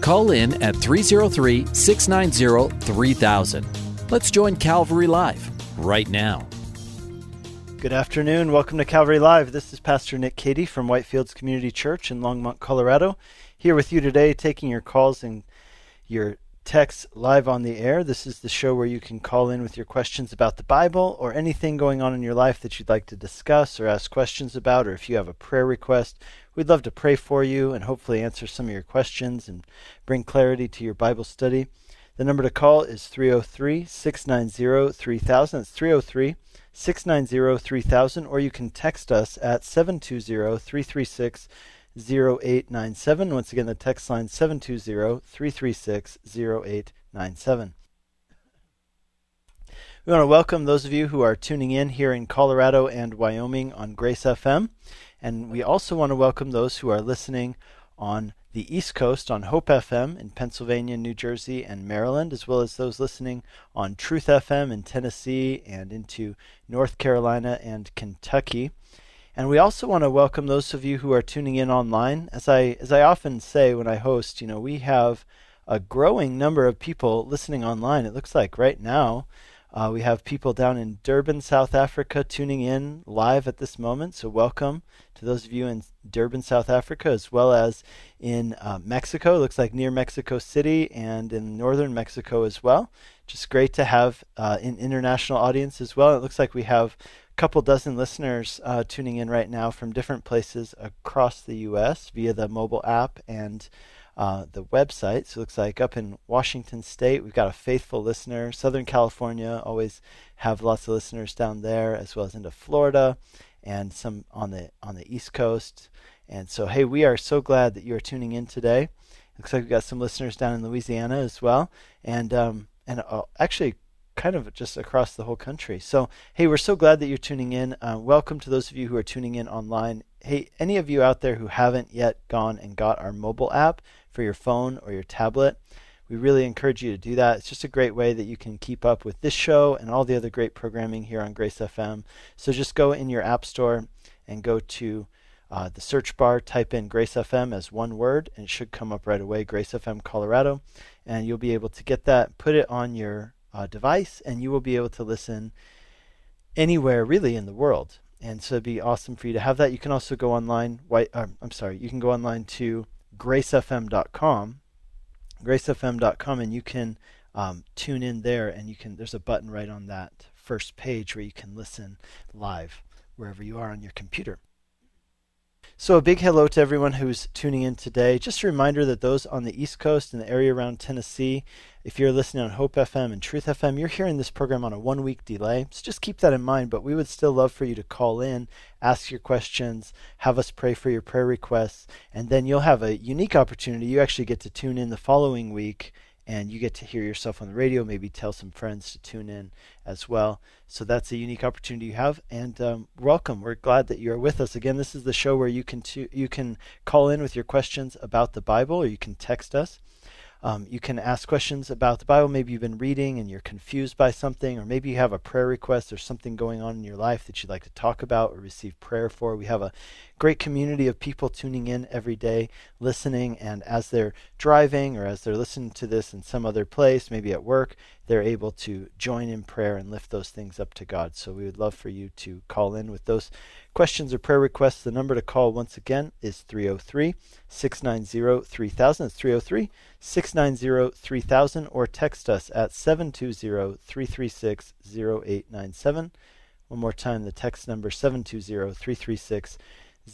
Call in at 303 690 3000. Let's join Calvary Live right now. Good afternoon. Welcome to Calvary Live. This is Pastor Nick Cady from Whitefields Community Church in Longmont, Colorado. Here with you today, taking your calls and your texts live on the air. This is the show where you can call in with your questions about the Bible or anything going on in your life that you'd like to discuss or ask questions about, or if you have a prayer request, We'd love to pray for you and hopefully answer some of your questions and bring clarity to your Bible study. The number to call is 303 690 3000. It's 303 690 3000, or you can text us at 720 336 0897. Once again, the text line 720 336 0897. We want to welcome those of you who are tuning in here in Colorado and Wyoming on Grace FM. And we also want to welcome those who are listening on the East Coast on Hope FM in Pennsylvania, New Jersey, and Maryland, as well as those listening on Truth FM in Tennessee and into North Carolina and Kentucky. And we also want to welcome those of you who are tuning in online. As I as I often say when I host, you know, we have a growing number of people listening online. It looks like right now uh, we have people down in Durban, South Africa, tuning in live at this moment. So, welcome to those of you in Durban, South Africa, as well as in uh, Mexico. It looks like near Mexico City and in northern Mexico as well. Just great to have uh, an international audience as well. It looks like we have a couple dozen listeners uh, tuning in right now from different places across the U.S. via the mobile app and uh, the website. So it looks like up in Washington State, we've got a faithful listener. Southern California, always have lots of listeners down there, as well as into Florida and some on the on the East Coast. And so, hey, we are so glad that you are tuning in today. Looks like we've got some listeners down in Louisiana as well, and um, and uh, actually kind of just across the whole country. So, hey, we're so glad that you're tuning in. Uh, welcome to those of you who are tuning in online. Hey, any of you out there who haven't yet gone and got our mobile app, for your phone or your tablet. We really encourage you to do that. It's just a great way that you can keep up with this show and all the other great programming here on Grace FM. So just go in your App Store and go to uh, the search bar, type in Grace FM as one word, and it should come up right away Grace FM Colorado. And you'll be able to get that, put it on your uh, device, and you will be able to listen anywhere really in the world. And so it'd be awesome for you to have that. You can also go online. White, uh, I'm sorry. You can go online to gracefm.com, gracefm.com, and you can um, tune in there. And you can there's a button right on that first page where you can listen live wherever you are on your computer. So, a big hello to everyone who's tuning in today. Just a reminder that those on the East Coast and the area around Tennessee, if you're listening on Hope FM and Truth FM, you're hearing this program on a one week delay. So, just keep that in mind. But we would still love for you to call in, ask your questions, have us pray for your prayer requests, and then you'll have a unique opportunity. You actually get to tune in the following week and you get to hear yourself on the radio, maybe tell some friends to tune in as well. So that's a unique opportunity you have, and um, welcome. We're glad that you're with us again. This is the show where you can you can call in with your questions about the Bible, or you can text us. Um, you can ask questions about the Bible. Maybe you've been reading and you're confused by something, or maybe you have a prayer request or something going on in your life that you'd like to talk about or receive prayer for. We have a great community of people tuning in every day, listening, and as they're driving or as they're listening to this in some other place, maybe at work, they're able to join in prayer and lift those things up to God. So we would love for you to call in with those questions or prayer requests. The number to call once again is 303 690 3000. It's 303 690 3000 or text us at 720 336 0897. One more time, the text number 720 336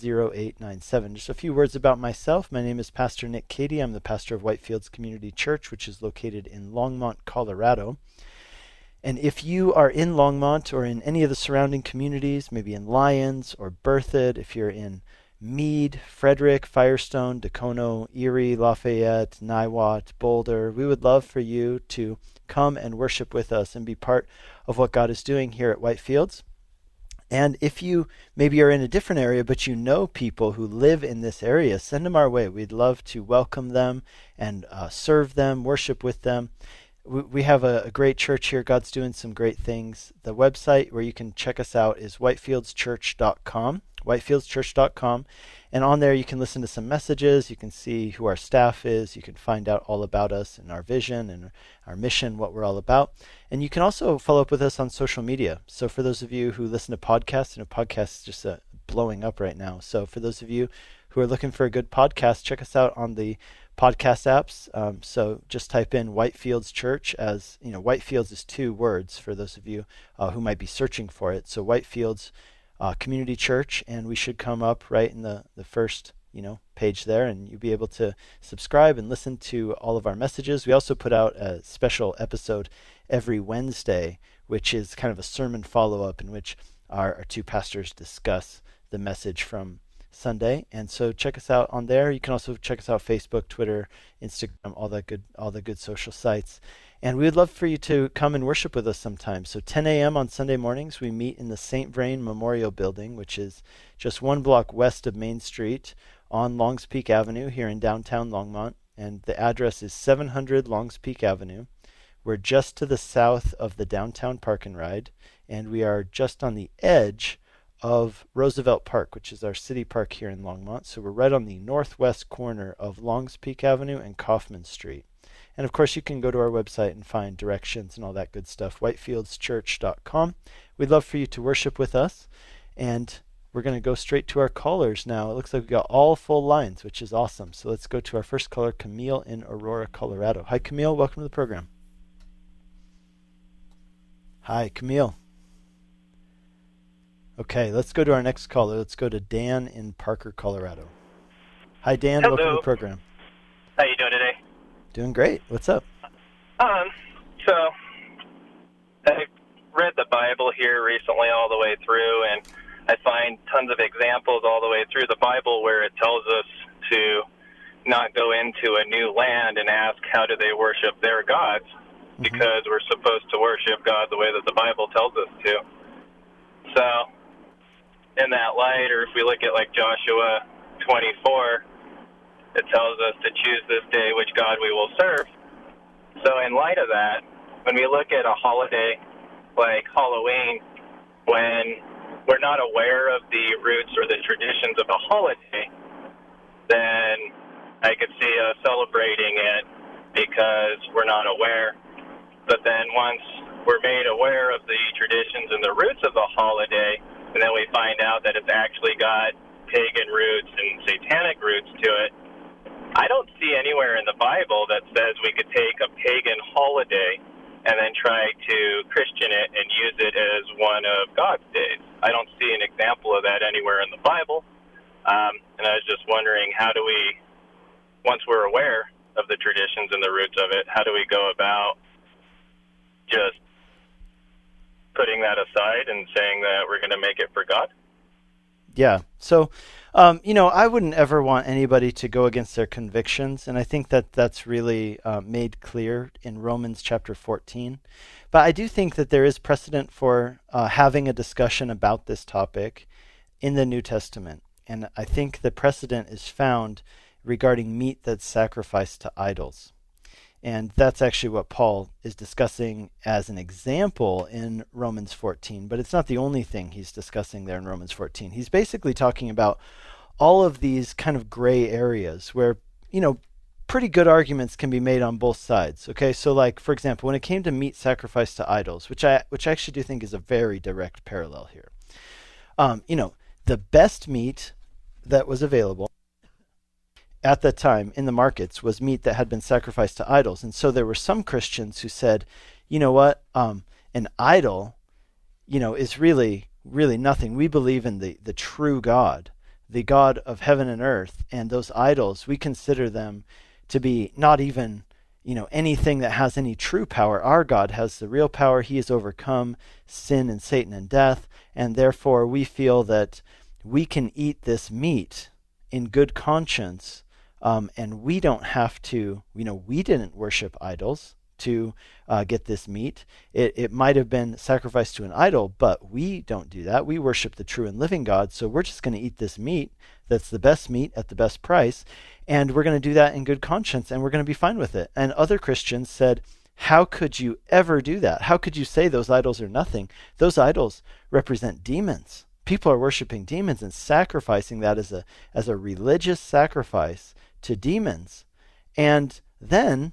0897. Just a few words about myself. My name is Pastor Nick Cady. I'm the pastor of Whitefields Community Church, which is located in Longmont, Colorado. And if you are in Longmont or in any of the surrounding communities, maybe in Lyons or Berthoud, if you're in Mead, Frederick, Firestone, Dacono, Erie, Lafayette, Niwot, Boulder. We would love for you to come and worship with us and be part of what God is doing here at Whitefields. And if you maybe are in a different area, but you know people who live in this area, send them our way. We'd love to welcome them and uh, serve them, worship with them. We, have a, a, great church here. God's doing some great things. The website where you can check us out is whitefieldschurch.com, whitefieldschurch.com. And on there, you can listen to some messages. You can see who our staff is. You can find out all about us and our vision and our mission, what we're all about. And you can also follow up with us on social media. So, for those of you who listen to podcasts, and a podcast is just uh, blowing up right now. So, for those of you who are looking for a good podcast, check us out on the podcast apps. Um, so just type in Whitefields Church as you know. Whitefields is two words for those of you uh, who might be searching for it. So Whitefields uh, Community Church, and we should come up right in the, the first you know page there, and you'll be able to subscribe and listen to all of our messages. We also put out a special episode every Wednesday, which is kind of a sermon follow up in which our, our two pastors discuss the message from Sunday. And so check us out on there. You can also check us out Facebook, Twitter, Instagram, all that good all the good social sites. And we would love for you to come and worship with us sometime. So 10 a.m. on Sunday mornings, we meet in the St. Vrain Memorial Building, which is just one block west of Main Street on Longs Peak Avenue here in downtown Longmont. And the address is 700 Longs Peak Avenue. We're just to the south of the downtown park and ride, and we are just on the edge of Roosevelt Park, which is our city park here in Longmont. So we're right on the northwest corner of Longs Peak Avenue and Coffman Street. And of course, you can go to our website and find directions and all that good stuff, whitefieldschurch.com. We'd love for you to worship with us. And we're going to go straight to our callers now. It looks like we've got all full lines, which is awesome. So let's go to our first caller, Camille in Aurora, Colorado. Hi, Camille. Welcome to the program. Hi, Camille. Okay, let's go to our next caller. Let's go to Dan in Parker, Colorado. Hi, Dan. Hello. Welcome to the program. How you doing today? Doing great. What's up? Um, so I read the Bible here recently all the way through, and I find tons of examples all the way through the Bible where it tells us to not go into a new land and ask how do they worship their gods, mm-hmm. because we're supposed to worship God the way that the Bible tells us to. So, in that light, or if we look at like Joshua 24 it tells us to choose this day which God we will serve. So, in light of that, when we look at a holiday like Halloween, when we're not aware of the roots or the traditions of a holiday, then I could see us celebrating it because we're not aware. But then once we're made aware of the traditions and the roots of the holiday, and then we find out that it's actually got pagan roots and satanic roots to it, I don't see anywhere in the Bible that says we could take a pagan holiday and then try to Christian it and use it as one of God's days. I don't see an example of that anywhere in the Bible. Um, and I was just wondering, how do we, once we're aware of the traditions and the roots of it, how do we go about just putting that aside and saying that we're going to make it for God? Yeah. So um, you know, I wouldn't ever want anybody to go against their convictions, and I think that that's really uh, made clear in Romans chapter 14. But I do think that there is precedent for uh, having a discussion about this topic in the New Testament, and I think the precedent is found regarding meat that's sacrificed to idols. And that's actually what Paul is discussing as an example in Romans 14. But it's not the only thing he's discussing there in Romans 14. He's basically talking about all of these kind of gray areas where, you know, pretty good arguments can be made on both sides. Okay, so like for example, when it came to meat sacrificed to idols, which I which I actually do think is a very direct parallel here. Um, you know, the best meat that was available at that time in the markets was meat that had been sacrificed to idols. And so there were some Christians who said, you know what, um, an idol, you know, is really, really nothing. We believe in the, the true God, the God of heaven and earth. And those idols, we consider them to be not even, you know, anything that has any true power. Our God has the real power. He has overcome sin and Satan and death. And therefore we feel that we can eat this meat in good conscience, um, and we don't have to, you know, we didn't worship idols to uh, get this meat. It, it might have been sacrificed to an idol, but we don't do that. We worship the true and living God, so we're just going to eat this meat that's the best meat at the best price, and we're going to do that in good conscience, and we're going to be fine with it. And other Christians said, how could you ever do that? How could you say those idols are nothing? Those idols represent demons. People are worshiping demons and sacrificing that as a as a religious sacrifice to demons. And then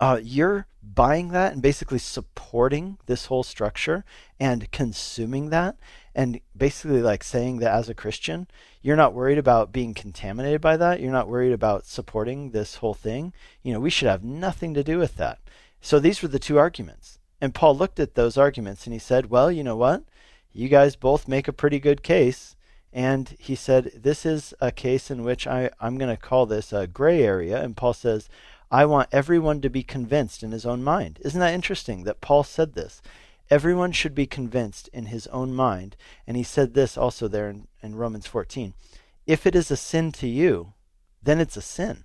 uh, you're buying that and basically supporting this whole structure and consuming that and basically like saying that as a Christian, you're not worried about being contaminated by that. You're not worried about supporting this whole thing. You know, we should have nothing to do with that. So these were the two arguments. And Paul looked at those arguments and he said, Well, you know what? You guys both make a pretty good case. And he said, This is a case in which I, I'm going to call this a gray area. And Paul says, I want everyone to be convinced in his own mind. Isn't that interesting that Paul said this? Everyone should be convinced in his own mind. And he said this also there in, in Romans 14. If it is a sin to you, then it's a sin.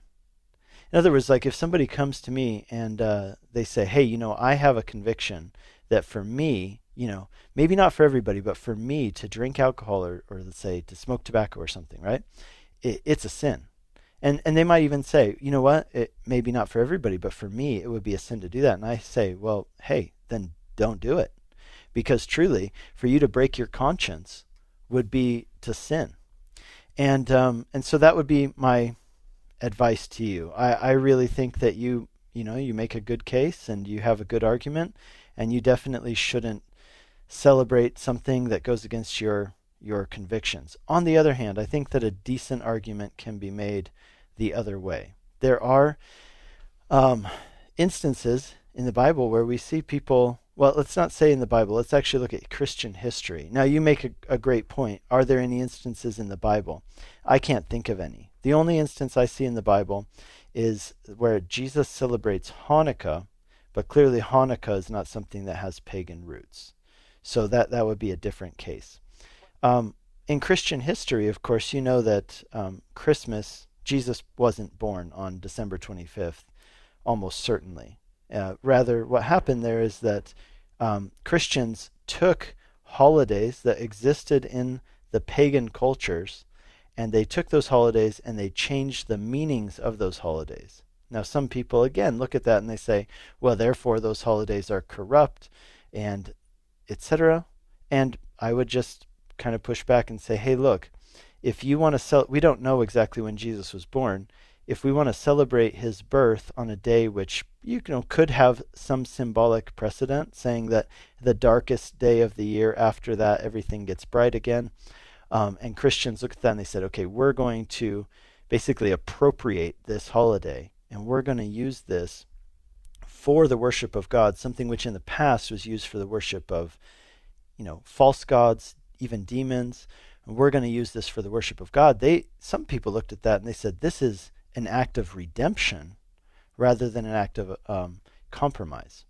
In other words, like if somebody comes to me and uh, they say, hey, you know, I have a conviction that for me, you know, maybe not for everybody, but for me to drink alcohol or, or let's say to smoke tobacco or something, right? It, it's a sin. And and they might even say, you know what, it maybe not for everybody, but for me it would be a sin to do that. And I say, well, hey, then don't do it. Because truly, for you to break your conscience would be to sin. And um, and so that would be my advice to you. I, I really think that you you know you make a good case and you have a good argument, and you definitely shouldn't celebrate something that goes against your your convictions. On the other hand, I think that a decent argument can be made the other way. There are um, instances in the Bible where we see people, well, let's not say in the Bible, let's actually look at Christian history. Now, you make a, a great point. Are there any instances in the Bible? I can't think of any. The only instance I see in the Bible is where Jesus celebrates Hanukkah, but clearly Hanukkah is not something that has pagan roots. So that, that would be a different case. Um, in Christian history, of course, you know that um, Christmas, Jesus wasn't born on December 25th, almost certainly. Uh, rather, what happened there is that um, Christians took holidays that existed in the pagan cultures and they took those holidays and they changed the meanings of those holidays. Now, some people, again, look at that and they say, well, therefore, those holidays are corrupt and etc. And I would just kind of push back and say, hey, look, if you want to sell, we don't know exactly when Jesus was born. If we want to celebrate his birth on a day which you know could have some symbolic precedent, saying that the darkest day of the year after that everything gets bright again, um, and Christians looked at that and they said, okay, we're going to basically appropriate this holiday and we're going to use this for the worship of God, something which in the past was used for the worship of, you know, false gods, even demons. And we're going to use this for the worship of God. They some people looked at that and they said this is an act of redemption rather than an act of um, compromise.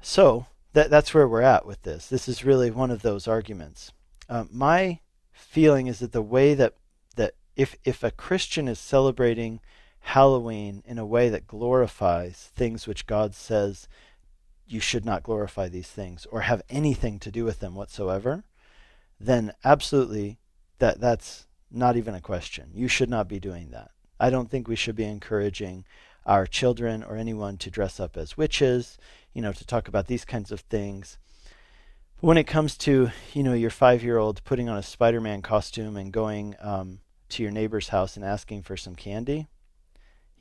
So that that's where we're at with this. This is really one of those arguments. Uh, my feeling is that the way that that if if a Christian is celebrating Halloween in a way that glorifies things which God says you should not glorify these things or have anything to do with them whatsoever, then absolutely that that's not even a question. You should not be doing that. I don't think we should be encouraging our children or anyone to dress up as witches, you know, to talk about these kinds of things. But when it comes to, you know, your five year old putting on a Spider Man costume and going um, to your neighbor's house and asking for some candy,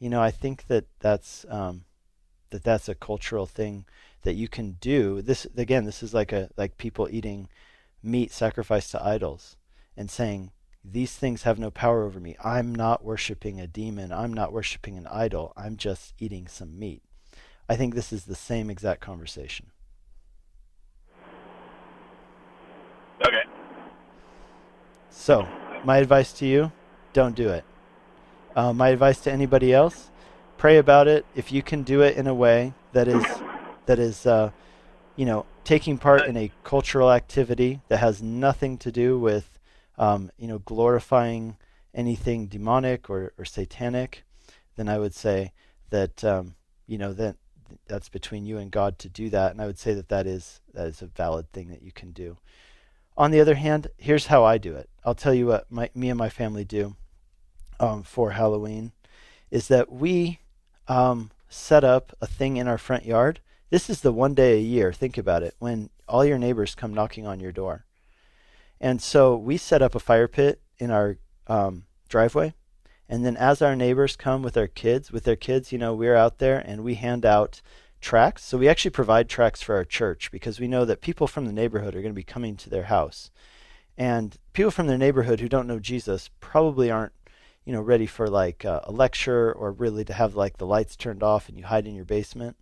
you know, I think that that's um, that that's a cultural thing that you can do. This again, this is like a like people eating meat sacrificed to idols and saying, These things have no power over me. I'm not worshiping a demon. I'm not worshiping an idol. I'm just eating some meat. I think this is the same exact conversation. Okay. So, my advice to you don't do it. Uh, my advice to anybody else pray about it. If you can do it in a way that is, that is, uh, you know, taking part in a cultural activity that has nothing to do with um, you know, glorifying anything demonic or, or satanic, then I would say that um, you know that that's between you and God to do that, and I would say that that is that is a valid thing that you can do. On the other hand, here's how I do it. I'll tell you what my, me and my family do um, for Halloween is that we um, set up a thing in our front yard. This is the one day a year, think about it, when all your neighbors come knocking on your door. And so we set up a fire pit in our um, driveway. And then as our neighbors come with their kids, with their kids, you know, we're out there and we hand out tracts. So we actually provide tracts for our church because we know that people from the neighborhood are going to be coming to their house. And people from their neighborhood who don't know Jesus probably aren't you know, ready for like uh, a lecture or really to have like the lights turned off and you hide in your basement.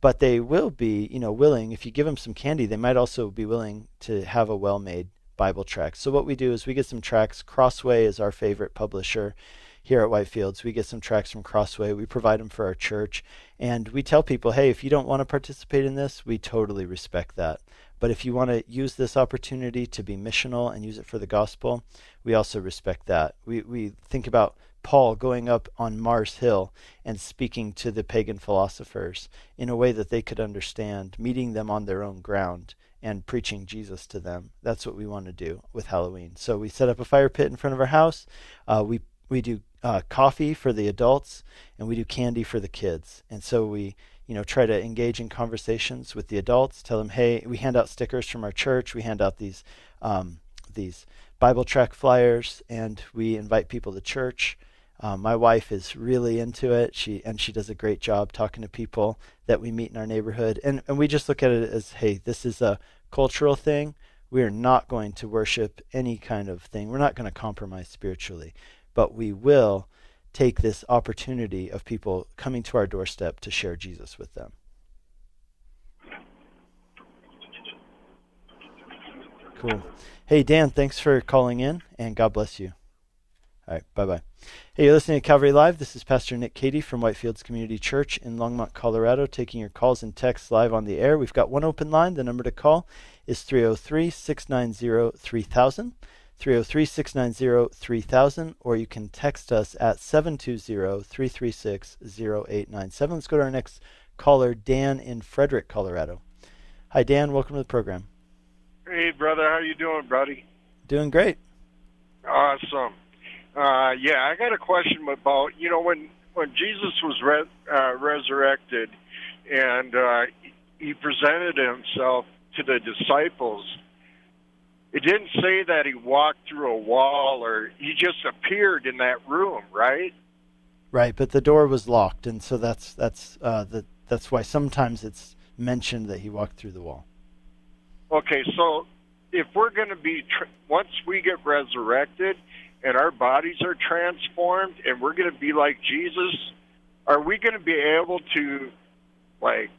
But they will be, you know, willing, if you give them some candy, they might also be willing to have a well made Bible tract. So what we do is we get some tracts. Crossway is our favorite publisher here at Whitefields. We get some tracks from Crossway. We provide them for our church. And we tell people, hey, if you don't want to participate in this, we totally respect that. But if you want to use this opportunity to be missional and use it for the gospel, we also respect that. We, we think about Paul going up on Mars Hill and speaking to the pagan philosophers in a way that they could understand, meeting them on their own ground and preaching Jesus to them. That's what we want to do with Halloween. So we set up a fire pit in front of our house. Uh, we we do uh, coffee for the adults and we do candy for the kids. And so we you know, try to engage in conversations with the adults. Tell them, hey, we hand out stickers from our church. We hand out these um, these Bible track flyers, and we invite people to church. Um, my wife is really into it. She and she does a great job talking to people that we meet in our neighborhood, and and we just look at it as, hey, this is a cultural thing. We are not going to worship any kind of thing. We're not going to compromise spiritually, but we will take this opportunity of people coming to our doorstep to share Jesus with them. Cool. Hey, Dan, thanks for calling in, and God bless you. All right, bye bye. Hey, you're listening to Calvary Live. This is Pastor Nick Cady from Whitefields Community Church in Longmont, Colorado, taking your calls and texts live on the air. We've got one open line. The number to call is 303 690 3000. 303 690 3000, or you can text us at 720 336 0897. Let's go to our next caller, Dan in Frederick, Colorado. Hi, Dan. Welcome to the program. Hey, brother. How you doing, buddy? Doing great. Awesome. Uh, yeah, I got a question about you know when when Jesus was re- uh, resurrected and uh, he presented himself to the disciples it didn't say that he walked through a wall or he just appeared in that room, right? Right, but the door was locked, and so that's that's uh, the that's why sometimes it's mentioned that he walked through the wall. Okay, so if we're going to be tr- once we get resurrected and our bodies are transformed and we're going to be like Jesus, are we going to be able to like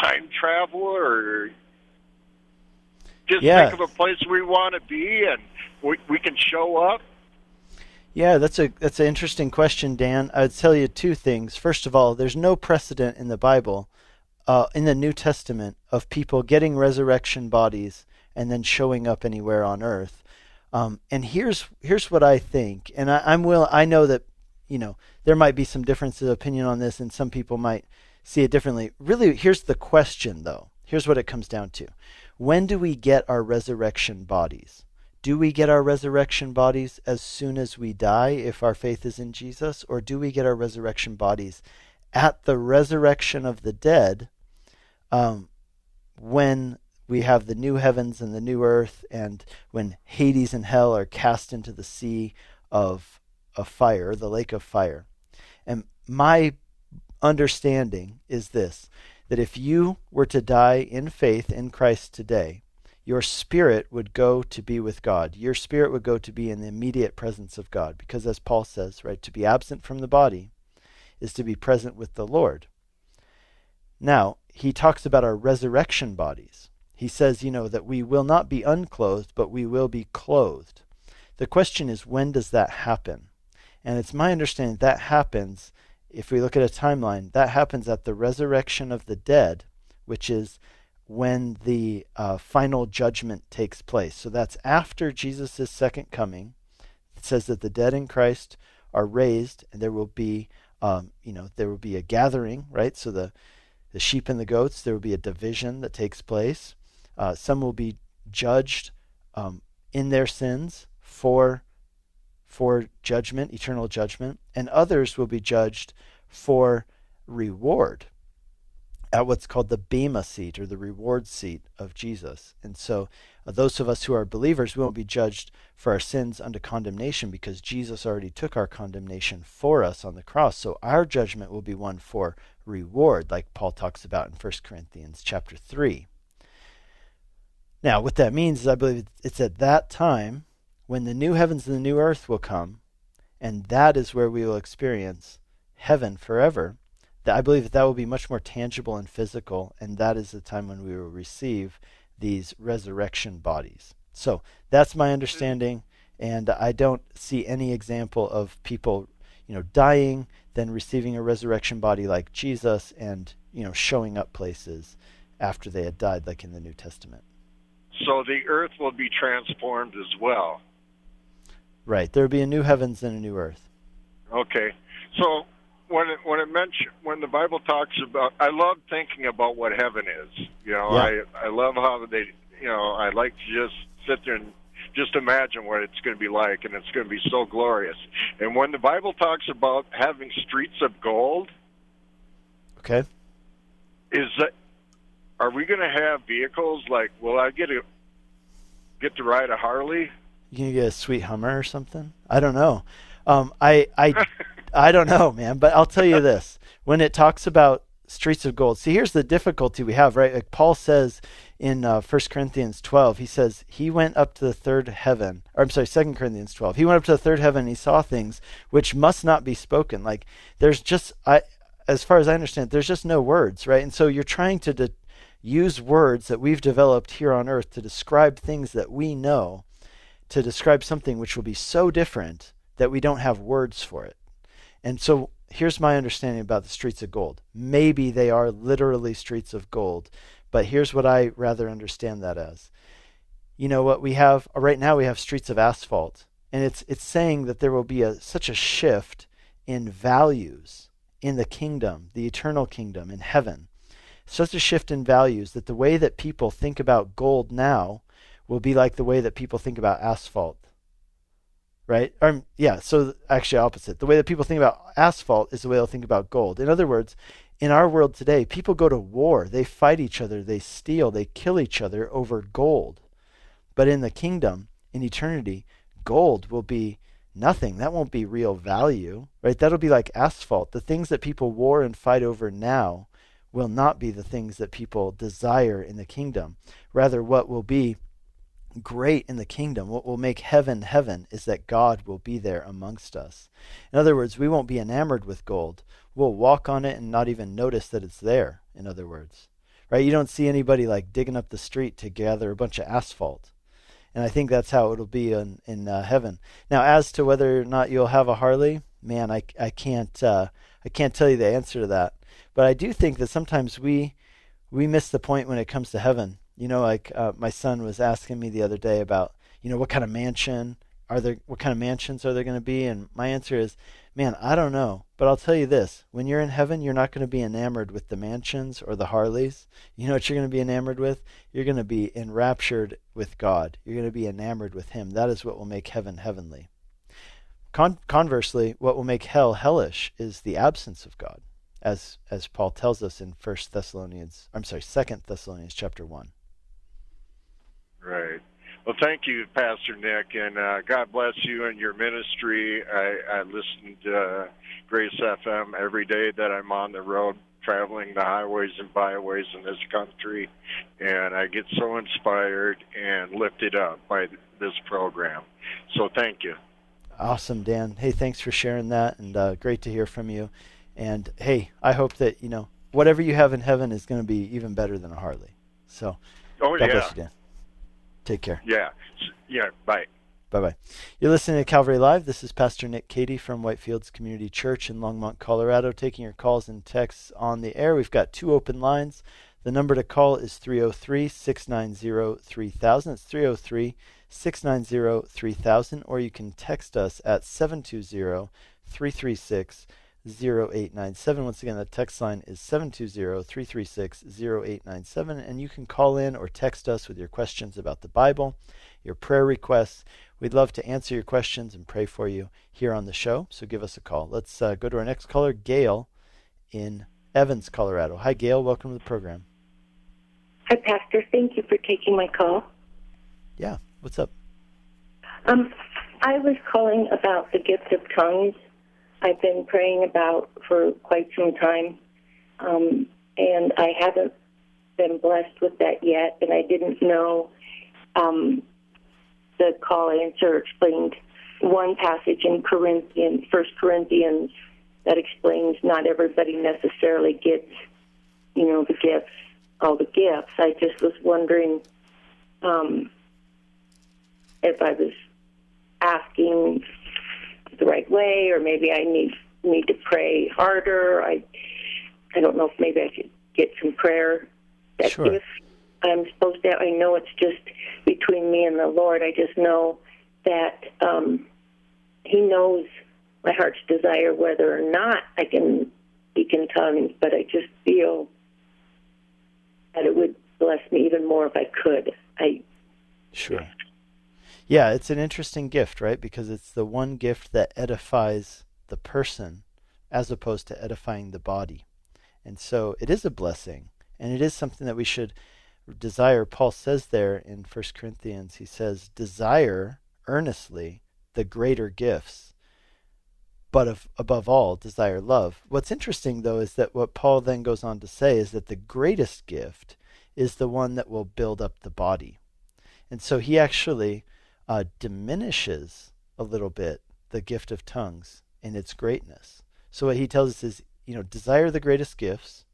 time travel or just yeah. think of a place we want to be and we, we can show up? Yeah, that's a that's an interesting question, Dan. I'd tell you two things. First of all, there's no precedent in the Bible, uh, in the New Testament, of people getting resurrection bodies and then showing up anywhere on earth. Um, and here's here's what I think, and I, I'm will I know that you know there might be some differences of opinion on this, and some people might see it differently. Really, here's the question, though. Here's what it comes down to: when do we get our resurrection bodies? Do we get our resurrection bodies as soon as we die if our faith is in Jesus? Or do we get our resurrection bodies at the resurrection of the dead um, when we have the new heavens and the new earth and when Hades and hell are cast into the sea of, of fire, the lake of fire? And my understanding is this that if you were to die in faith in Christ today, your spirit would go to be with God. Your spirit would go to be in the immediate presence of God. Because as Paul says, right, to be absent from the body is to be present with the Lord. Now, he talks about our resurrection bodies. He says, you know, that we will not be unclothed, but we will be clothed. The question is, when does that happen? And it's my understanding that happens if we look at a timeline, that happens at the resurrection of the dead, which is when the uh, final judgment takes place. So that's after Jesus' second coming. It says that the dead in Christ are raised, and there will be, um, you know, there will be a gathering, right? So the the sheep and the goats, there will be a division that takes place. Uh, some will be judged um, in their sins for for judgment, eternal judgment, and others will be judged for reward at what's called the Bema seat or the reward seat of Jesus. And so, uh, those of us who are believers, we won't be judged for our sins unto condemnation because Jesus already took our condemnation for us on the cross. So, our judgment will be one for reward, like Paul talks about in 1 Corinthians chapter 3. Now, what that means is I believe it's at that time when the new heavens and the new earth will come, and that is where we will experience heaven forever that I believe that that will be much more tangible and physical, and that is the time when we will receive these resurrection bodies. So that's my understanding, and I don't see any example of people, you know, dying, then receiving a resurrection body like Jesus, and you know, showing up places after they had died, like in the New Testament. So the earth will be transformed as well. Right. There will be a new heavens and a new earth. Okay. So when it when it mention when the Bible talks about, I love thinking about what heaven is. You know, yeah. I I love how they, you know, I like to just sit there and just imagine what it's going to be like, and it's going to be so glorious. And when the Bible talks about having streets of gold, okay, is that are we going to have vehicles like? Will I get a get to ride a Harley? You can get a sweet Hummer or something. I don't know. Um, I I I don't know, man, but I'll tell you this: when it talks about streets of gold, see, here's the difficulty we have, right? Like Paul says in uh, 1 Corinthians 12, he says he went up to the third heaven, or I'm sorry, 2 Corinthians 12. He went up to the third heaven and he saw things which must not be spoken. Like there's just, I, as far as I understand, there's just no words, right? And so you're trying to de- use words that we've developed here on earth to describe things that we know, to describe something which will be so different that we don't have words for it. And so here's my understanding about the streets of gold. Maybe they are literally streets of gold, but here's what I rather understand that as. You know what we have uh, right now we have streets of asphalt and it's it's saying that there will be a such a shift in values in the kingdom, the eternal kingdom in heaven. Such a shift in values that the way that people think about gold now will be like the way that people think about asphalt right? Or yeah, so actually opposite. The way that people think about asphalt is the way they'll think about gold. In other words, in our world today, people go to war, they fight each other, they steal, they kill each other over gold. But in the kingdom, in eternity, gold will be nothing. That won't be real value, right? That'll be like asphalt. The things that people war and fight over now will not be the things that people desire in the kingdom. Rather, what will be great in the kingdom, what will make heaven heaven, is that God will be there amongst us. In other words, we won't be enamored with gold. We'll walk on it and not even notice that it's there, in other words. Right? You don't see anybody like digging up the street to gather a bunch of asphalt. And I think that's how it'll be in, in uh, heaven. Now, as to whether or not you'll have a Harley, man, I, I can't uh, I can't tell you the answer to that. But I do think that sometimes we we miss the point when it comes to heaven you know, like uh, my son was asking me the other day about, you know, what kind of mansion are there? What kind of mansions are there going to be? And my answer is, man, I don't know. But I'll tell you this: when you're in heaven, you're not going to be enamored with the mansions or the Harleys. You know what you're going to be enamored with? You're going to be enraptured with God. You're going to be enamored with Him. That is what will make heaven heavenly. Con- conversely, what will make hell hellish is the absence of God, as as Paul tells us in First Thessalonians. I'm sorry, Second Thessalonians chapter one. Right. Well, thank you, Pastor Nick, and uh, God bless you and your ministry. I, I listen to uh, Grace FM every day that I'm on the road traveling the highways and byways in this country, and I get so inspired and lifted up by this program. So thank you. Awesome, Dan. Hey, thanks for sharing that, and uh, great to hear from you. And hey, I hope that you know whatever you have in heaven is going to be even better than a Harley. So, oh God yeah. bless you, Dan. Take care. Yeah. Yeah. Bye. Bye bye. You're listening to Calvary Live. This is Pastor Nick Cady from Whitefields Community Church in Longmont, Colorado, taking your calls and texts on the air. We've got two open lines. The number to call is 303 690 3000. It's 303 690 3000, or you can text us at 720 336 0897. Once again, the text line is 720 336 0897, and you can call in or text us with your questions about the Bible, your prayer requests. We'd love to answer your questions and pray for you here on the show, so give us a call. Let's uh, go to our next caller, Gail in Evans, Colorado. Hi, Gail. Welcome to the program. Hi, Pastor. Thank you for taking my call. Yeah, what's up? Um, I was calling about the gift of tongues. I've been praying about for quite some time, um, and I haven't been blessed with that yet. And I didn't know um, the call answer explained one passage in Corinthians, First Corinthians, that explains not everybody necessarily gets, you know, the gifts, all the gifts. I just was wondering um, if I was asking the right way, or maybe I need need to pray harder. I I don't know if maybe I could get some prayer. That Sure. if I'm supposed to, I know it's just between me and the Lord. I just know that um, He knows my heart's desire, whether or not I can speak in tongues. But I just feel that it would bless me even more if I could. I Sure. Yeah, it's an interesting gift, right? Because it's the one gift that edifies the person as opposed to edifying the body. And so it is a blessing, and it is something that we should desire. Paul says there in 1 Corinthians, he says, desire earnestly the greater gifts, but of, above all, desire love. What's interesting, though, is that what Paul then goes on to say is that the greatest gift is the one that will build up the body. And so he actually uh, diminishes a little bit the gift of tongues in its greatness. So what he tells us is, you know, desire the greatest gifts.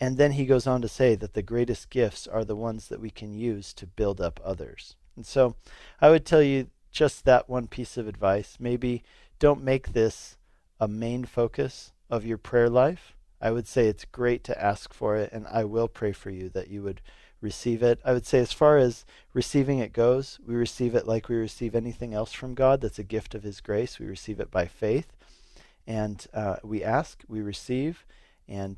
And then he goes on to say that the greatest gifts are the ones that we can use to build up others. And so I would tell you just that one piece of advice. Maybe don't make this a main focus of your prayer life. I would say it's great to ask for it, and I will pray for you that you would receive it. I would say, as far as receiving it goes, we receive it like we receive anything else from God that's a gift of His grace. We receive it by faith, and uh, we ask, we receive, and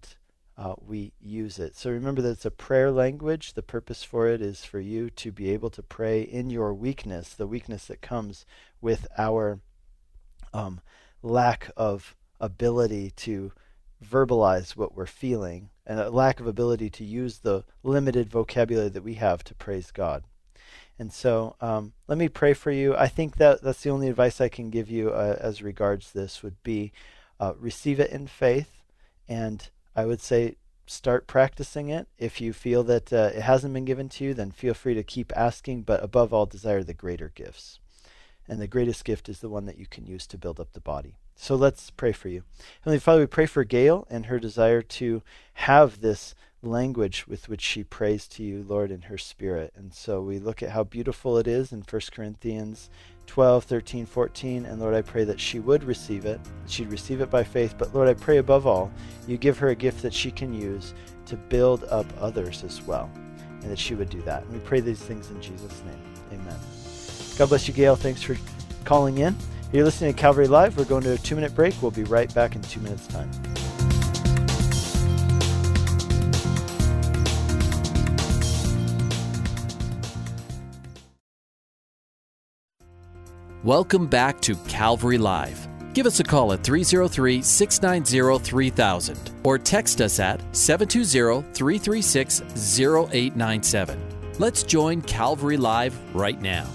uh, we use it. So remember that it's a prayer language. The purpose for it is for you to be able to pray in your weakness, the weakness that comes with our um, lack of ability to verbalize what we're feeling a lack of ability to use the limited vocabulary that we have to praise God. And so, um, let me pray for you. I think that that's the only advice I can give you uh, as regards this would be uh, receive it in faith, and I would say start practicing it. If you feel that uh, it hasn't been given to you, then feel free to keep asking. But above all, desire the greater gifts, and the greatest gift is the one that you can use to build up the body. So let's pray for you. Heavenly Father, we pray for Gail and her desire to have this language with which she prays to you, Lord, in her spirit. And so we look at how beautiful it is in 1 Corinthians 12, 13, 14. And Lord, I pray that she would receive it, she'd receive it by faith. But Lord, I pray above all, you give her a gift that she can use to build up others as well, and that she would do that. And we pray these things in Jesus' name. Amen. God bless you, Gail. Thanks for calling in. You're listening to Calvary Live. We're going to a two minute break. We'll be right back in two minutes' time. Welcome back to Calvary Live. Give us a call at 303 690 3000 or text us at 720 336 0897. Let's join Calvary Live right now.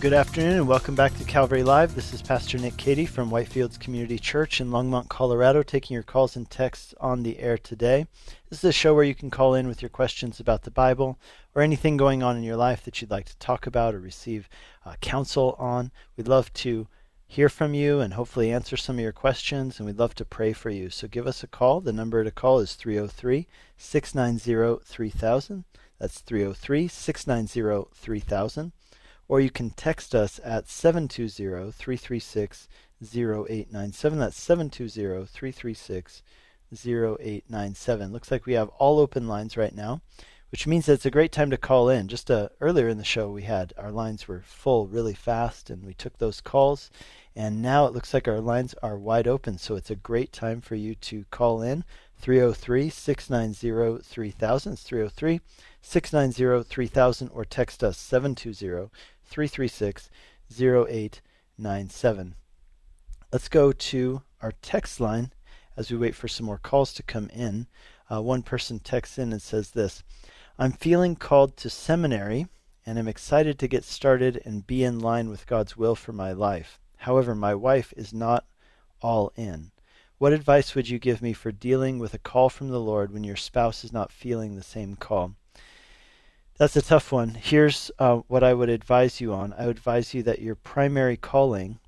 Good afternoon and welcome back to Calvary Live. This is Pastor Nick Cady from Whitefields Community Church in Longmont, Colorado, taking your calls and texts on the air today. This is a show where you can call in with your questions about the Bible or anything going on in your life that you'd like to talk about or receive uh, counsel on. We'd love to hear from you and hopefully answer some of your questions, and we'd love to pray for you. So give us a call. The number to call is 303 690 3000. That's 303 690 3000 or you can text us at 720-336-0897. That's 720-336-0897. Looks like we have all open lines right now, which means that it's a great time to call in. Just uh, earlier in the show, we had our lines were full really fast, and we took those calls. And now it looks like our lines are wide open, so it's a great time for you to call in 303 690 3000. It's 303 690 3000 or text us 720 336 0897. Let's go to our text line as we wait for some more calls to come in. Uh, one person texts in and says this I'm feeling called to seminary and am excited to get started and be in line with God's will for my life. However, my wife is not all in. What advice would you give me for dealing with a call from the Lord when your spouse is not feeling the same call? That's a tough one. Here's uh, what I would advise you on I would advise you that your primary calling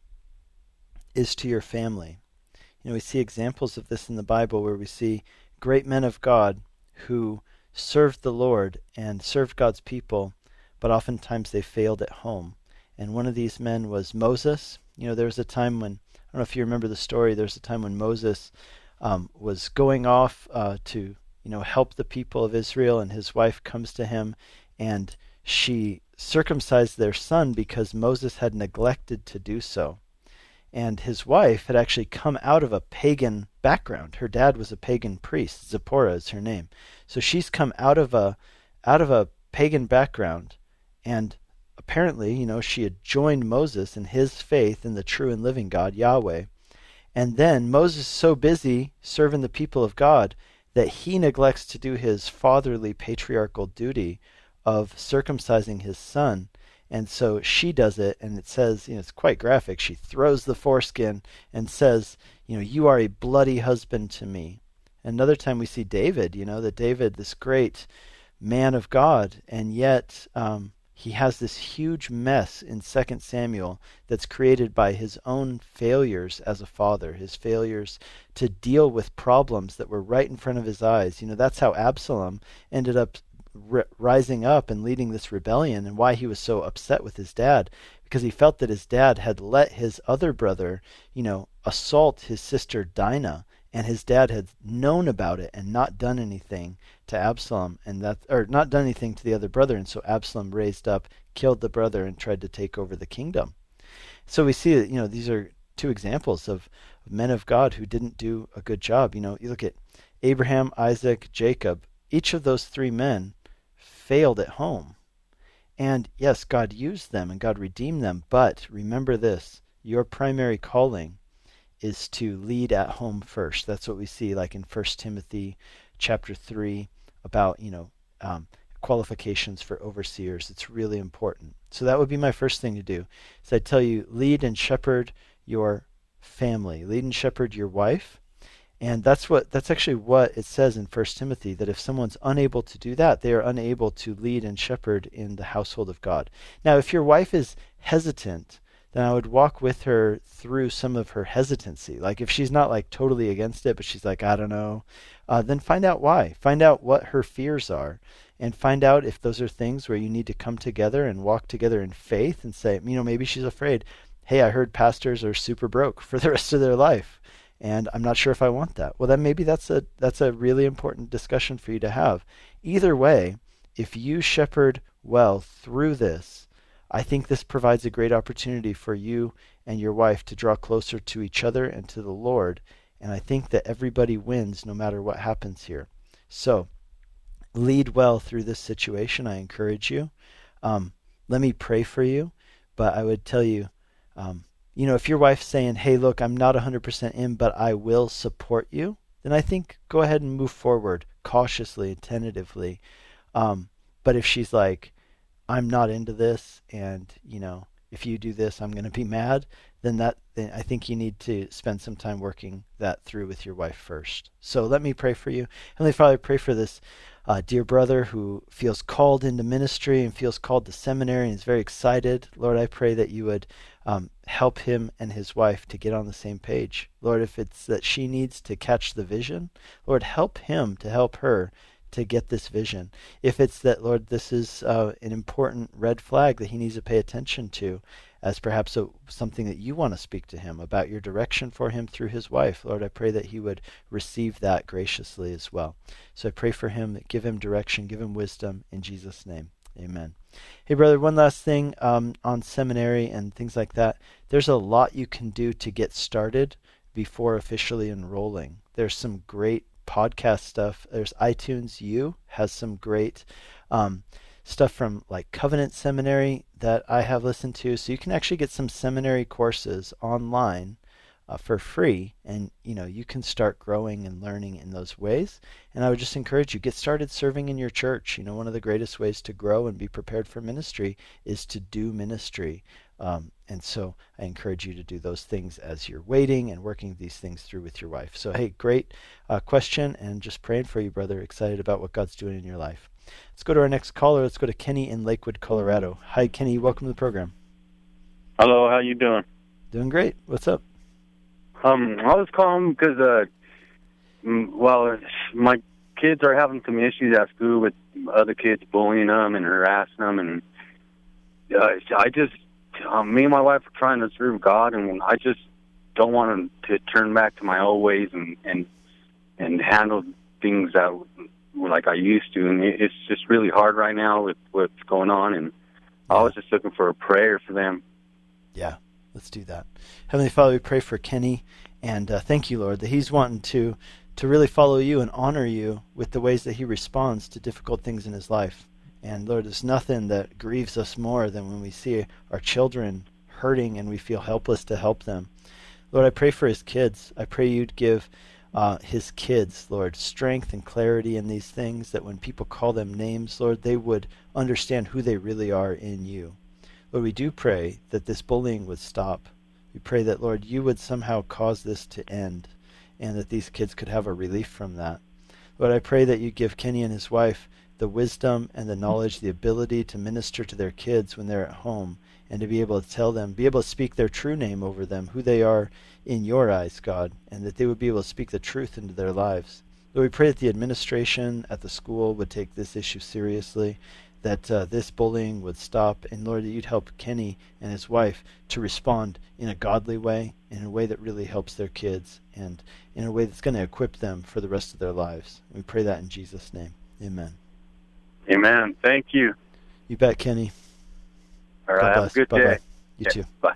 is to your family. You know, we see examples of this in the Bible where we see great men of God who served the Lord and served God's people, but oftentimes they failed at home. And one of these men was Moses. You know, there was a time when, I don't know if you remember the story, there was a time when Moses um, was going off uh, to, you know, help the people of Israel, and his wife comes to him and she circumcised their son because Moses had neglected to do so. And his wife had actually come out of a pagan background. Her dad was a pagan priest. Zipporah is her name. So she's come out of a out of a pagan background and apparently, you know, she had joined Moses in his faith in the true and living God, Yahweh. And then Moses is so busy serving the people of God that he neglects to do his fatherly patriarchal duty of circumcising his son. And so she does it, and it says, you know, it's quite graphic. She throws the foreskin and says, you know, you are a bloody husband to me. Another time we see David, you know, that David, this great man of God, and yet um, he has this huge mess in 2 Samuel that's created by his own failures as a father, his failures to deal with problems that were right in front of his eyes. You know, that's how Absalom ended up rising up and leading this rebellion and why he was so upset with his dad because he felt that his dad had let his other brother, you know, assault his sister Dinah and his dad had known about it and not done anything to Absalom and that or not done anything to the other brother and so Absalom raised up, killed the brother and tried to take over the kingdom. So we see that, you know, these are two examples of men of God who didn't do a good job. You know, you look at Abraham, Isaac, Jacob, each of those three men failed at home. And yes, God used them and God redeemed them, but remember this your primary calling is to lead at home first. That's what we see like in 1 Timothy chapter 3 about, you know, um, qualifications for overseers. It's really important. So that would be my first thing to do. So I tell you, lead and shepherd your family. Lead and shepherd your wife and that's what that's actually what it says in First Timothy that if someone's unable to do that, they are unable to lead and shepherd in the household of God. Now, if your wife is hesitant, then I would walk with her through some of her hesitancy. Like if she's not like totally against it, but she's like, I don't know, uh, then find out why. Find out what her fears are, and find out if those are things where you need to come together and walk together in faith and say, you know, maybe she's afraid. Hey, I heard pastors are super broke for the rest of their life and I'm not sure if I want that. Well, then maybe that's a that's a really important discussion for you to have. Either way, if you shepherd well through this, I think this provides a great opportunity for you and your wife to draw closer to each other and to the Lord. And I think that everybody wins no matter what happens here. So, lead well through this situation. I encourage you. Um, let me pray for you, but I would tell you um, you know, if your wife's saying, hey, look, I'm not 100% in, but I will support you, then I think go ahead and move forward cautiously and tentatively. Um, but if she's like, I'm not into this, and, you know, if you do this, I'm going to be mad, then that then I think you need to spend some time working that through with your wife first. So let me pray for you. Heavenly Father, I pray for this uh, dear brother who feels called into ministry and feels called to seminary and is very excited. Lord, I pray that you would um, help him and his wife to get on the same page. Lord, if it's that she needs to catch the vision, Lord, help him to help her to get this vision. If it's that, Lord, this is uh, an important red flag that he needs to pay attention to, as perhaps a, something that you want to speak to him about your direction for him through his wife. Lord, I pray that he would receive that graciously as well. So I pray for him, that give him direction, give him wisdom in Jesus' name. Amen. Hey, brother, one last thing um, on seminary and things like that. There's a lot you can do to get started before officially enrolling. There's some great podcast stuff. There's iTunes U has some great um, stuff from like Covenant Seminary that I have listened to. So you can actually get some seminary courses online uh, for free, and you know you can start growing and learning in those ways. And I would just encourage you get started serving in your church. You know, one of the greatest ways to grow and be prepared for ministry is to do ministry. Um, and so I encourage you to do those things as you're waiting and working these things through with your wife. So, hey, great uh, question, and just praying for you, brother. Excited about what God's doing in your life. Let's go to our next caller. Let's go to Kenny in Lakewood, Colorado. Hi, Kenny. Welcome to the program. Hello. How you doing? Doing great. What's up? Um, I was calling because, uh, well, my kids are having some issues at school with other kids bullying them and harassing them, and uh, I just, um, me and my wife are trying to serve God, and I just don't want them to turn back to my old ways and and and handle things that like I used to, and it's just really hard right now with what's going on. And I was just looking for a prayer for them. Yeah, let's do that. Heavenly Father, we pray for Kenny, and uh, thank you, Lord, that he's wanting to to really follow you and honor you with the ways that he responds to difficult things in his life. And Lord, there's nothing that grieves us more than when we see our children hurting and we feel helpless to help them. Lord, I pray for his kids. I pray you'd give uh, his kids, Lord, strength and clarity in these things, that when people call them names, Lord, they would understand who they really are in you. Lord, we do pray that this bullying would stop. We pray that, Lord, you would somehow cause this to end and that these kids could have a relief from that. Lord, I pray that you give Kenny and his wife the wisdom and the knowledge, the ability to minister to their kids when they're at home and to be able to tell them, be able to speak their true name over them, who they are in your eyes, God, and that they would be able to speak the truth into their lives. Lord, we pray that the administration at the school would take this issue seriously, that uh, this bullying would stop, and Lord, that you'd help Kenny and his wife to respond in a godly way, in a way that really helps their kids, and in a way that's going to equip them for the rest of their lives. We pray that in Jesus' name. Amen. Amen. Thank you. You bet, Kenny. All right. Have a good Bye-bye. day. You Yeah, too. Bye.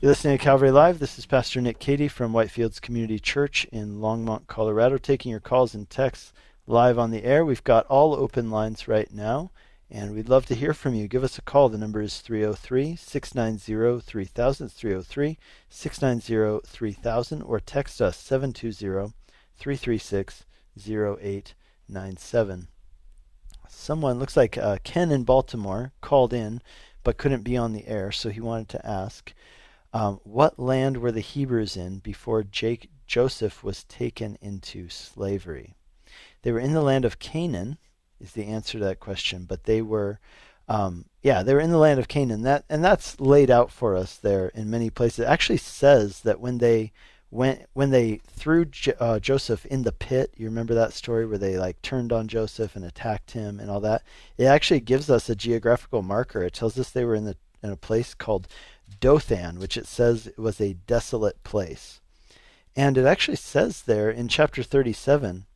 You're listening to Calvary Live. This is Pastor Nick Cady from Whitefields Community Church in Longmont, Colorado, taking your calls and texts live on the air. We've got all open lines right now, and we'd love to hear from you. Give us a call. The number is 303 690 3000. 303 690 3000, or text us 720 336 0897. Someone, looks like uh, Ken in Baltimore, called in but couldn't be on the air, so he wanted to ask um, what land were the Hebrews in before Jake, Joseph was taken into slavery? They were in the land of Canaan, is the answer to that question, but they were. Um, yeah, they were in the land of Canaan. That and that's laid out for us there in many places. It actually says that when they when when they threw J- uh, Joseph in the pit, you remember that story where they like turned on Joseph and attacked him and all that. It actually gives us a geographical marker. It tells us they were in the in a place called Dothan, which it says was a desolate place. And it actually says there in chapter 37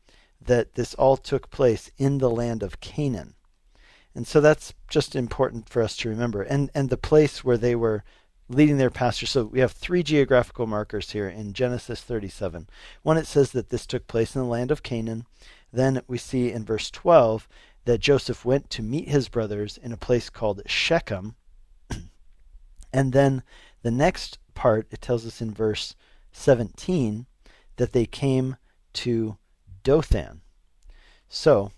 that this all took place in the land of Canaan. And so that's just important for us to remember. And and the place where they were leading their pasture. So we have three geographical markers here in Genesis 37. One, it says that this took place in the land of Canaan. Then we see in verse 12 that Joseph went to meet his brothers in a place called Shechem. and then the next part, it tells us in verse 17 that they came to Dothan. So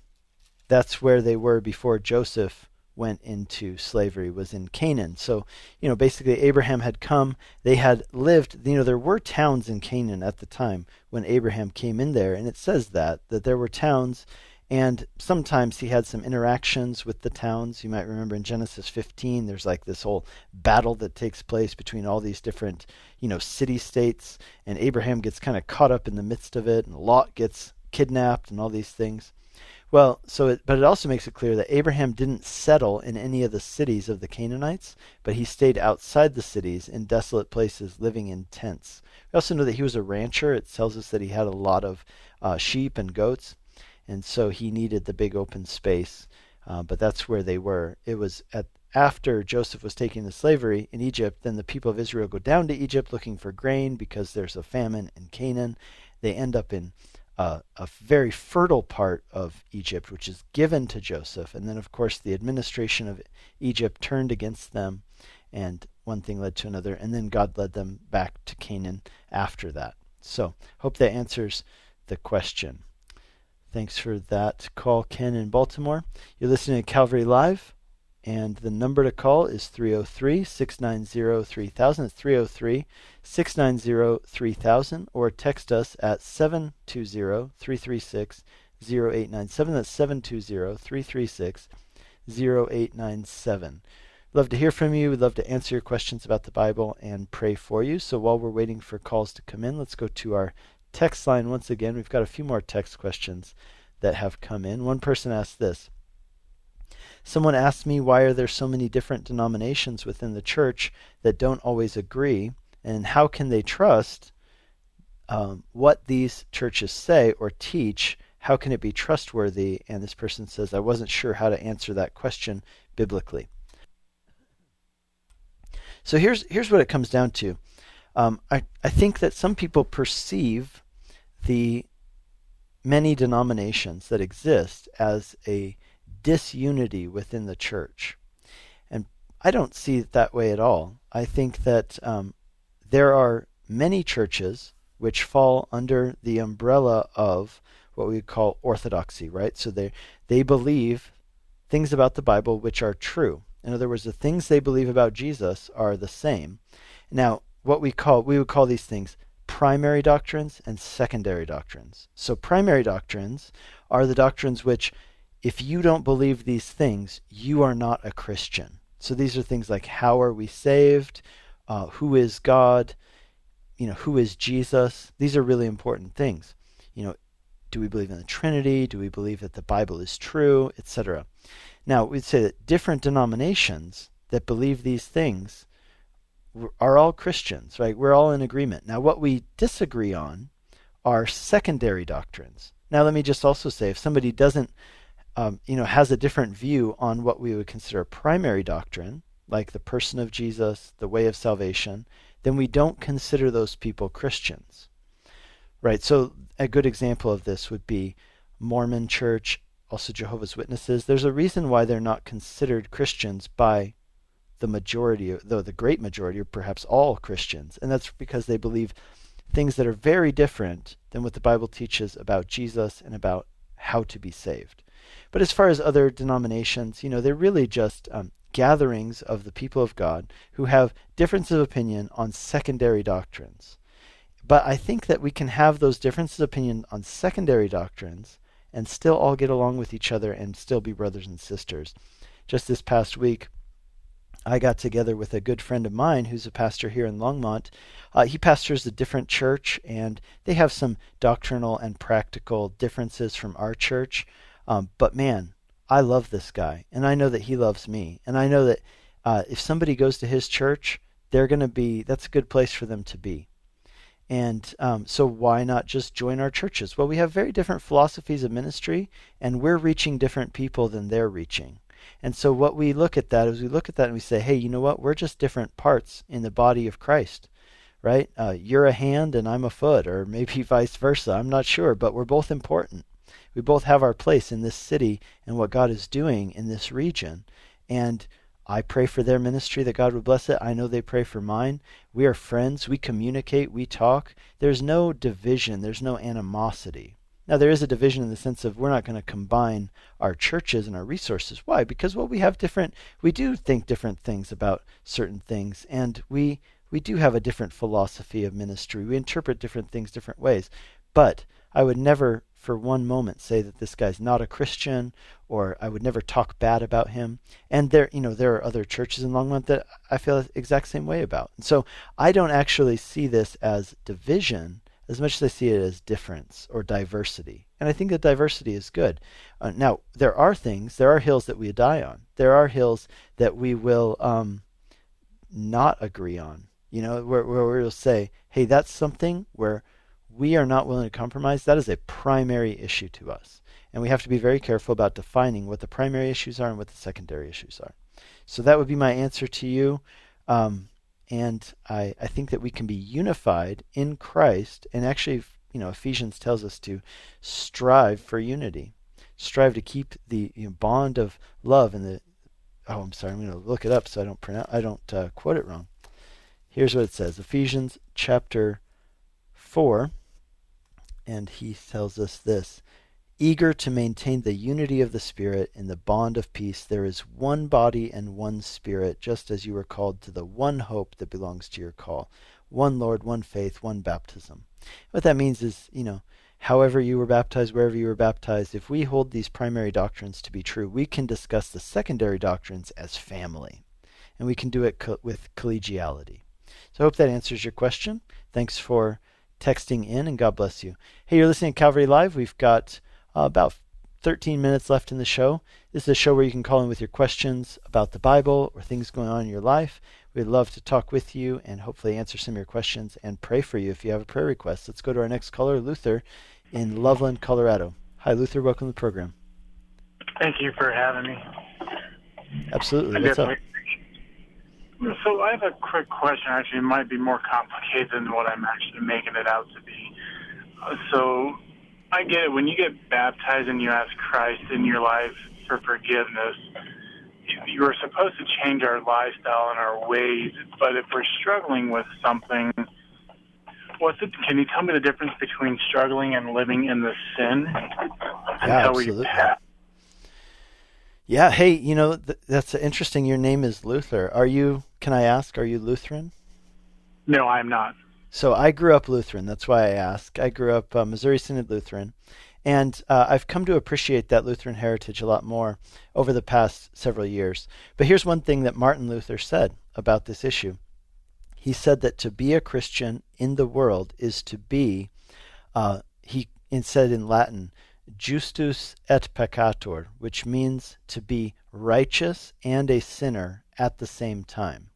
that's where they were before Joseph went into slavery was in Canaan. So, you know, basically Abraham had come, they had lived, you know, there were towns in Canaan at the time when Abraham came in there and it says that that there were towns and sometimes he had some interactions with the towns. You might remember in Genesis 15 there's like this whole battle that takes place between all these different, you know, city states and Abraham gets kind of caught up in the midst of it and Lot gets kidnapped and all these things. Well, so it, but it also makes it clear that Abraham didn't settle in any of the cities of the Canaanites, but he stayed outside the cities in desolate places, living in tents. We also know that he was a rancher. It tells us that he had a lot of uh, sheep and goats, and so he needed the big open space. Uh, but that's where they were. It was at after Joseph was taken to slavery in Egypt. Then the people of Israel go down to Egypt looking for grain because there's a famine in Canaan. They end up in uh, a very fertile part of Egypt, which is given to Joseph. And then, of course, the administration of Egypt turned against them, and one thing led to another. And then God led them back to Canaan after that. So, hope that answers the question. Thanks for that call, Ken in Baltimore. You're listening to Calvary Live. And the number to call is 303 690 3000. It's 303 690 3000. Or text us at 720 336 0897. That's 720 336 0897. Love to hear from you. We'd love to answer your questions about the Bible and pray for you. So while we're waiting for calls to come in, let's go to our text line once again. We've got a few more text questions that have come in. One person asked this Someone asked me why are there so many different denominations within the church that don't always agree, and how can they trust um, what these churches say or teach? How can it be trustworthy? And this person says, I wasn't sure how to answer that question biblically. So here's here's what it comes down to. Um, I, I think that some people perceive the many denominations that exist as a disunity within the church. And I don't see it that way at all. I think that um, there are many churches which fall under the umbrella of what we call orthodoxy, right? So they they believe things about the Bible which are true. In other words, the things they believe about Jesus are the same. Now, what we call we would call these things primary doctrines and secondary doctrines. So primary doctrines are the doctrines which if you don't believe these things, you are not a Christian. So these are things like how are we saved? Uh, who is God? You know, who is Jesus? These are really important things. You know, do we believe in the Trinity? Do we believe that the Bible is true, etc. Now, we'd say that different denominations that believe these things are all Christians, right? We're all in agreement. Now, what we disagree on are secondary doctrines. Now, let me just also say if somebody doesn't um, you know, has a different view on what we would consider primary doctrine, like the person of Jesus, the way of salvation, then we don't consider those people Christians. Right? So a good example of this would be Mormon Church, also Jehovah's Witnesses. There's a reason why they're not considered Christians by the majority, though the great majority, or perhaps all Christians, and that's because they believe things that are very different than what the Bible teaches about Jesus and about how to be saved. But as far as other denominations, you know, they're really just um, gatherings of the people of God who have differences of opinion on secondary doctrines. But I think that we can have those differences of opinion on secondary doctrines and still all get along with each other and still be brothers and sisters. Just this past week, I got together with a good friend of mine who's a pastor here in Longmont. Uh, he pastors a different church, and they have some doctrinal and practical differences from our church. Um, but man, I love this guy, and I know that he loves me, and I know that uh, if somebody goes to his church, they're going to be that's a good place for them to be. And um, so, why not just join our churches? Well, we have very different philosophies of ministry, and we're reaching different people than they're reaching. And so, what we look at that is we look at that and we say, hey, you know what? We're just different parts in the body of Christ, right? Uh, you're a hand and I'm a foot, or maybe vice versa. I'm not sure, but we're both important we both have our place in this city and what God is doing in this region. And I pray for their ministry that God would bless it. I know they pray for mine. We are friends. We communicate. We talk. There's no division. There's no animosity. Now, there is a division in the sense of we're not going to combine our churches and our resources. Why? Because, well, we have different, we do think different things about certain things, and we, we do have a different philosophy of ministry. We interpret different things different ways. But I would never for one moment say that this guy's not a Christian or I would never talk bad about him. And there, you know, there are other churches in Longmont that I feel the exact same way about. And so I don't actually see this as division as much as I see it as difference or diversity. And I think that diversity is good. Uh, now, there are things, there are hills that we die on. There are hills that we will um, not agree on. You know, where, where we'll say, hey, that's something where we are not willing to compromise. That is a primary issue to us. And we have to be very careful about defining what the primary issues are and what the secondary issues are. So that would be my answer to you. Um, and I, I think that we can be unified in Christ. And actually, you know, Ephesians tells us to strive for unity, strive to keep the you know, bond of love and the. Oh, I'm sorry. I'm going to look it up so I don't pronounce. I don't uh, quote it wrong. Here's what it says: Ephesians chapter four, and he tells us this. Eager to maintain the unity of the Spirit in the bond of peace, there is one body and one Spirit, just as you were called to the one hope that belongs to your call. One Lord, one faith, one baptism. What that means is, you know, however you were baptized, wherever you were baptized, if we hold these primary doctrines to be true, we can discuss the secondary doctrines as family. And we can do it co- with collegiality. So I hope that answers your question. Thanks for texting in, and God bless you. Hey, you're listening to Calvary Live. We've got uh, about 13 minutes left in the show. This is a show where you can call in with your questions about the Bible or things going on in your life. We'd love to talk with you and hopefully answer some of your questions and pray for you if you have a prayer request. Let's go to our next caller, Luther in Loveland, Colorado. Hi, Luther. Welcome to the program. Thank you for having me. Absolutely. What's up? So I have a quick question. Actually, it might be more complicated than what I'm actually making it out to be. Uh, so I get it. When you get baptized and you ask Christ in your life for forgiveness, you are supposed to change our lifestyle and our ways. But if we're struggling with something, what's it? Can you tell me the difference between struggling and living in the sin yeah, absolutely. Yeah. Hey, you know th- that's interesting. Your name is Luther. Are you? Can I ask? Are you Lutheran? No, I'm not. So I grew up Lutheran. That's why I ask. I grew up uh, Missouri Synod Lutheran. And uh, I've come to appreciate that Lutheran heritage a lot more over the past several years. But here's one thing that Martin Luther said about this issue. He said that to be a Christian in the world is to be, uh, he said in Latin, justus et peccator, which means to be righteous and a sinner at the same time.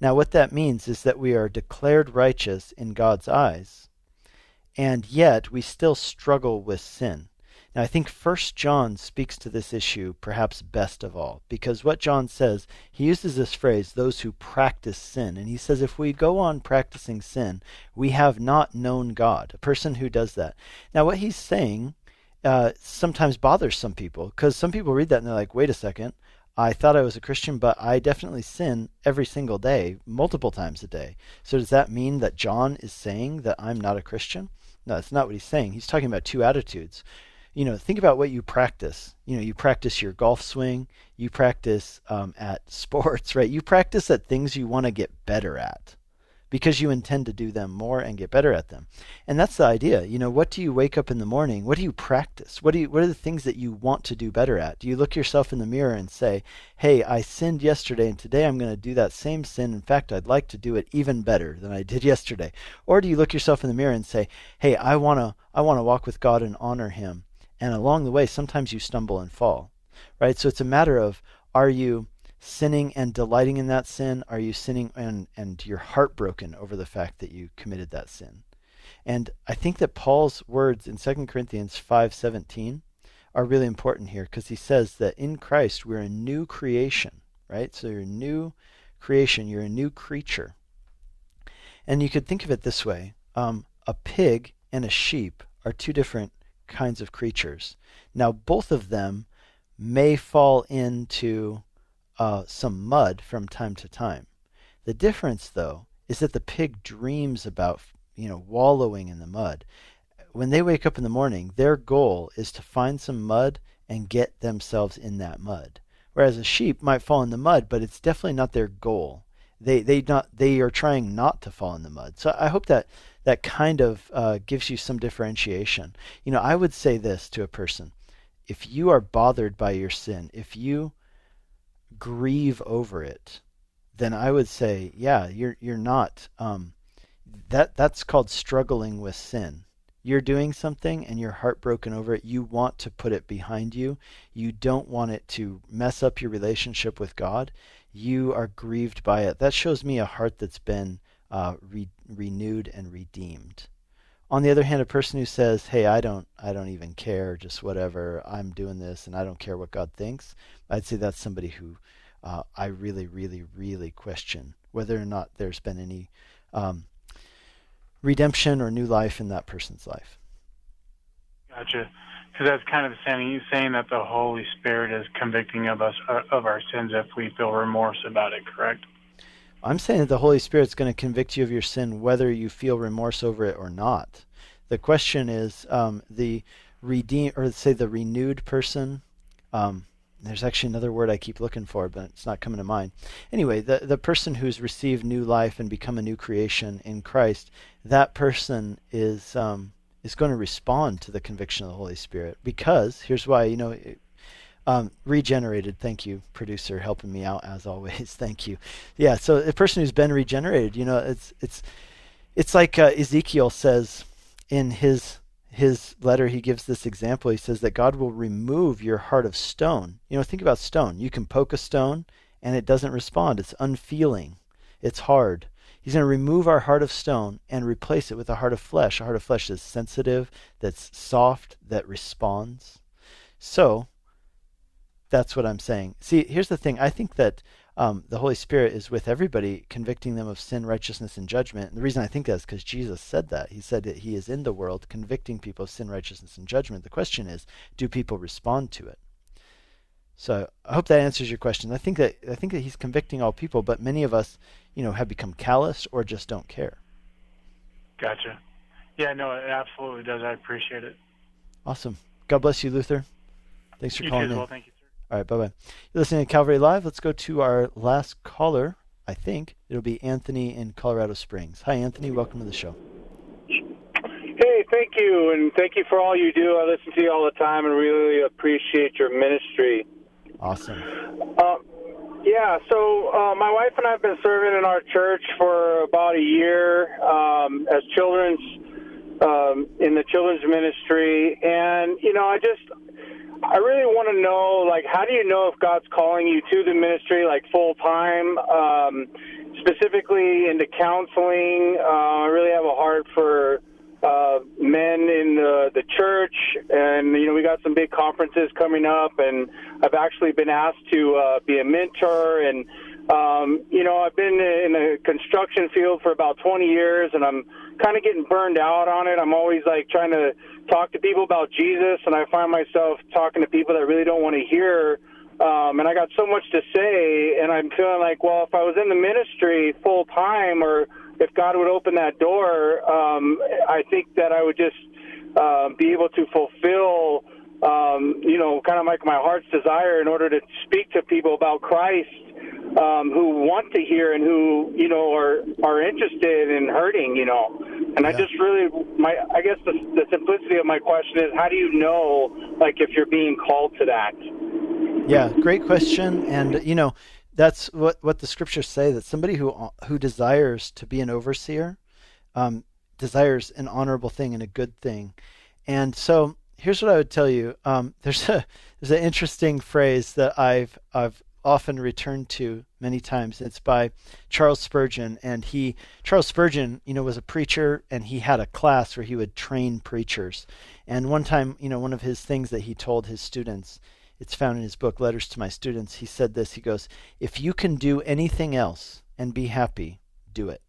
Now, what that means is that we are declared righteous in God's eyes, and yet we still struggle with sin. Now, I think First John speaks to this issue perhaps best of all, because what John says, he uses this phrase, those who practice sin. And he says, if we go on practicing sin, we have not known God, a person who does that. Now, what he's saying uh, sometimes bothers some people, because some people read that and they're like, wait a second, I thought I was a Christian, but I definitely sin every single day, multiple times a day. So does that mean that John is saying that I'm not a Christian? No, that's not what he's saying. He's talking about two attitudes. You know, think about what you practice. You know, you practice your golf swing, you practice um, at sports, right? You practice at things you want to get better at because you intend to do them more and get better at them. And that's the idea. You know, what do you wake up in the morning? What do you practice? What do you what are the things that you want to do better at? Do you look yourself in the mirror and say, "Hey, I sinned yesterday and today I'm going to do that same sin. In fact, I'd like to do it even better than I did yesterday." Or do you look yourself in the mirror and say, "Hey, I want to I want to walk with God and honor him." And along the way, sometimes you stumble and fall. Right? So it's a matter of are you sinning and delighting in that sin? Are you sinning and, and you're heartbroken over the fact that you committed that sin? And I think that Paul's words in 2 Corinthians 5:17 are really important here because he says that in Christ we're a new creation, right? So you're a new creation, you're a new creature. And you could think of it this way um, a pig and a sheep are two different kinds of creatures. Now, both of them may fall into uh, some mud from time to time. The difference, though, is that the pig dreams about you know wallowing in the mud. When they wake up in the morning, their goal is to find some mud and get themselves in that mud. Whereas a sheep might fall in the mud, but it's definitely not their goal. They they not they are trying not to fall in the mud. So I hope that that kind of uh, gives you some differentiation. You know, I would say this to a person: if you are bothered by your sin, if you grieve over it, then I would say, yeah, you're you're not um, that that's called struggling with sin. You're doing something and you're heartbroken over it. You want to put it behind you. You don't want it to mess up your relationship with God. You are grieved by it. That shows me a heart that's been uh, re- renewed and redeemed. On the other hand, a person who says, "Hey, I don't, I don't even care, just whatever, I'm doing this, and I don't care what God thinks," I'd say that's somebody who uh, I really, really, really question whether or not there's been any um, redemption or new life in that person's life. Gotcha. Because that's kind of saying you saying that the Holy Spirit is convicting of us uh, of our sins if we feel remorse about it. Correct. I'm saying that the Holy Spirit's going to convict you of your sin whether you feel remorse over it or not. The question is um, the redeem or say the renewed person. Um, there's actually another word I keep looking for, but it's not coming to mind. Anyway, the the person who's received new life and become a new creation in Christ, that person is um, is going to respond to the conviction of the Holy Spirit because here's why. You know, um, regenerated. Thank you, producer, helping me out as always. Thank you. Yeah. So a person who's been regenerated, you know, it's it's it's like uh, Ezekiel says in his his letter. He gives this example. He says that God will remove your heart of stone. You know, think about stone. You can poke a stone and it doesn't respond. It's unfeeling. It's hard. He's going to remove our heart of stone and replace it with a heart of flesh. A heart of flesh that's sensitive, that's soft, that responds. So that's what I'm saying. See, here's the thing. I think that um, the Holy Spirit is with everybody, convicting them of sin, righteousness, and judgment. And the reason I think that is because Jesus said that. He said that He is in the world, convicting people of sin, righteousness, and judgment. The question is, do people respond to it? So I hope that answers your question. I think that I think that He's convicting all people, but many of us, you know, have become callous or just don't care. Gotcha. Yeah, no, it absolutely does. I appreciate it. Awesome. God bless you, Luther. Thanks for you calling too in. well. Thank you. All right, bye bye. You're listening to Calvary Live. Let's go to our last caller. I think it'll be Anthony in Colorado Springs. Hi, Anthony. Welcome to the show. Hey, thank you, and thank you for all you do. I listen to you all the time and really appreciate your ministry. Awesome. Uh, yeah, so uh, my wife and I have been serving in our church for about a year um, as children's um, in the children's ministry, and you know, I just I really want to know, like, how do you know if God's calling you to the ministry, like full time, um, specifically into counseling? Uh, I really have a heart for uh, men in the, the church, and you know, we got some big conferences coming up, and I've actually been asked to uh, be a mentor, and um, you know, I've been in the construction field for about 20 years, and I'm kind of getting burned out on it. I'm always like trying to talk to people about Jesus, and I find myself talking to people that really don't want to hear. Um, and I got so much to say, and I'm feeling like, well, if I was in the ministry full time, or if God would open that door, um, I think that I would just uh, be able to fulfill, um, you know, kind of like my heart's desire in order to speak to people about Christ um, who want to hear and who you know are are interested in hurting you know and i just really my i guess the, the simplicity of my question is how do you know like if you're being called to that Yeah, great question. And you know, that's what what the scriptures say that somebody who who desires to be an overseer um, desires an honorable thing and a good thing. And so here's what I would tell you. Um, there's a there's an interesting phrase that I've I've often returned to many times. It's by Charles Spurgeon, and he Charles Spurgeon, you know, was a preacher, and he had a class where he would train preachers. And one time, you know, one of his things that he told his students, it's found in his book Letters to My Students. He said this. He goes, "If you can do anything else and be happy, do it."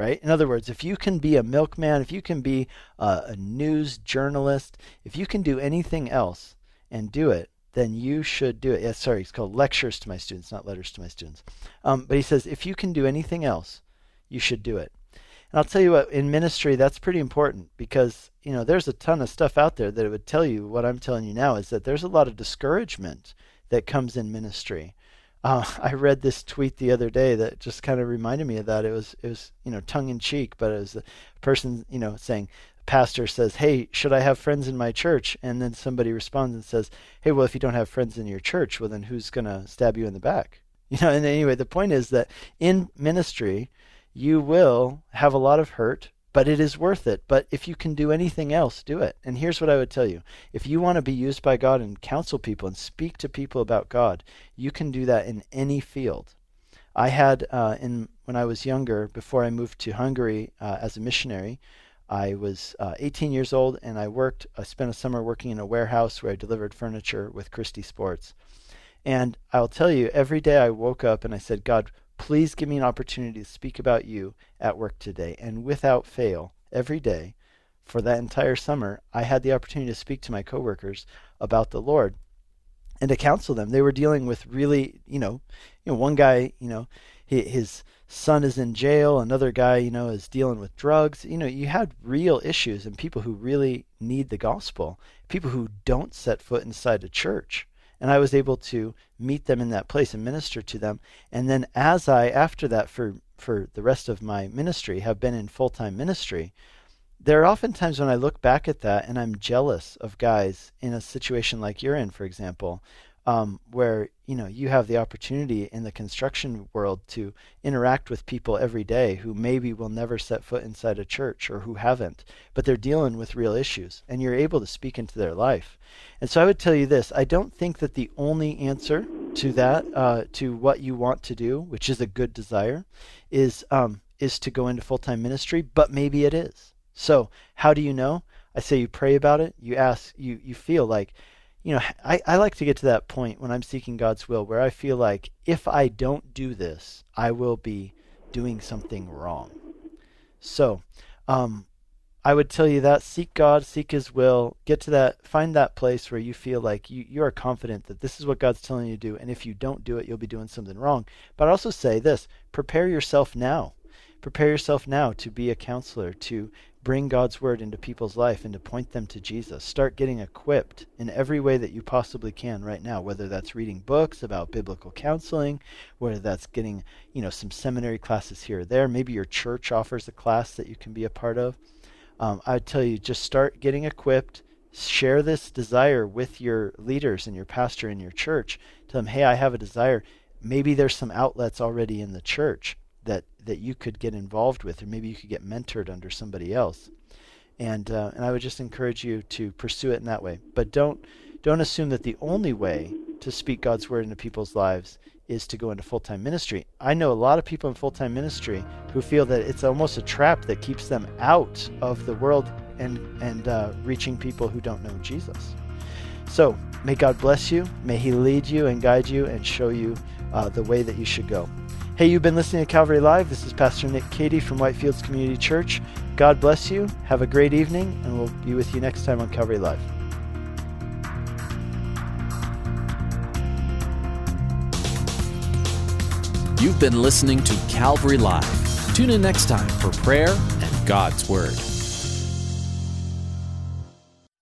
Right? In other words, if you can be a milkman, if you can be a, news journalist, if you can do anything else and do it, then you should do it. Yeah, sorry, it's called lectures to my students, not letters to my students. Um, but he says, if you can do anything else, you should do it. And I'll tell you what, in ministry, that's pretty important because, you know, there's a ton of stuff out there that it would tell you what I'm telling you now is that there's a lot of discouragement that comes in ministry. Uh, I read this tweet the other day that just kind of reminded me of that. It was, it was, you know, tongue in cheek, but it was a person, you know, saying, pastor says, Hey, should I have friends in my church? And then somebody responds and says, Hey, well, if you don't have friends in your church, well, then who's to stab you in the back? You know, and anyway, the point is that in ministry, you will have a lot of hurt, but it is worth it. But if you can do anything else, do it. And here's what I would tell you if you want to be used by God and counsel people and speak to people about God, you can do that in any field. I had, uh, in when I was younger, before I moved to Hungary uh, as a missionary, I was uh, 18 years old and I worked, I spent a summer working in a warehouse where I delivered furniture with Christy Sports. And I'll tell you, every day I woke up and I said, God, please give me an opportunity to speak about you at work today. And without fail, every day for that entire summer, I had the opportunity to speak to my coworkers about the Lord and to counsel them. They were dealing with really, you know, you know, one guy, you know, his son is in jail, another guy, you know, is dealing with drugs. You know, you had real issues and people who really need the gospel, people who don't set foot inside a church. And I was able to meet them in that place and minister to them. And then as I after that for for the rest of my ministry have been in full-time ministry, there are often times when I look back at that and I'm jealous of guys in a situation like you're in, for example, um, where you know you have the opportunity in the construction world to interact with people every day who maybe will never set foot inside a church or who haven't, but they're dealing with real issues, and you're able to speak into their life. And so I would tell you this: I don't think that the only answer to that, uh, to what you want to do, which is a good desire, is um, is to go into full time ministry, but maybe it is. So how do you know? I say you pray about it. You ask. You you feel like you know, I, I like to get to that point when I'm seeking God's will where I feel like if I don't do this, I will be doing something wrong. So, um, I would tell you that seek God, seek His will, get to that, find that place where you feel like you, you are confident that this is what God's telling you to do, and if you don't do it, you'll be doing something wrong. But I also say this prepare yourself now. Prepare yourself now to be a counselor, to bring God's word into people's life and to point them to Jesus. Start getting equipped in every way that you possibly can right now, whether that's reading books about biblical counseling, whether that's getting, you know, some seminary classes here or there. Maybe your church offers a class that you can be a part of. Um, I tell you just start getting equipped. Share this desire with your leaders and your pastor in your church. Tell them, hey, I have a desire. Maybe there's some outlets already in the church that that you could get involved with, or maybe you could get mentored under somebody else. And uh, and I would just encourage you to pursue it in that way. But don't don't assume that the only way to speak God's word into people's lives is to go into full time ministry. I know a lot of people in full time ministry who feel that it's almost a trap that keeps them out of the world and and uh, reaching people who don't know Jesus. So may God bless you. May He lead you and guide you and show you uh, the way that you should go. Hey, you've been listening to Calvary Live. This is Pastor Nick Cady from Whitefields Community Church. God bless you. Have a great evening, and we'll be with you next time on Calvary Live. You've been listening to Calvary Live. Tune in next time for prayer and God's Word.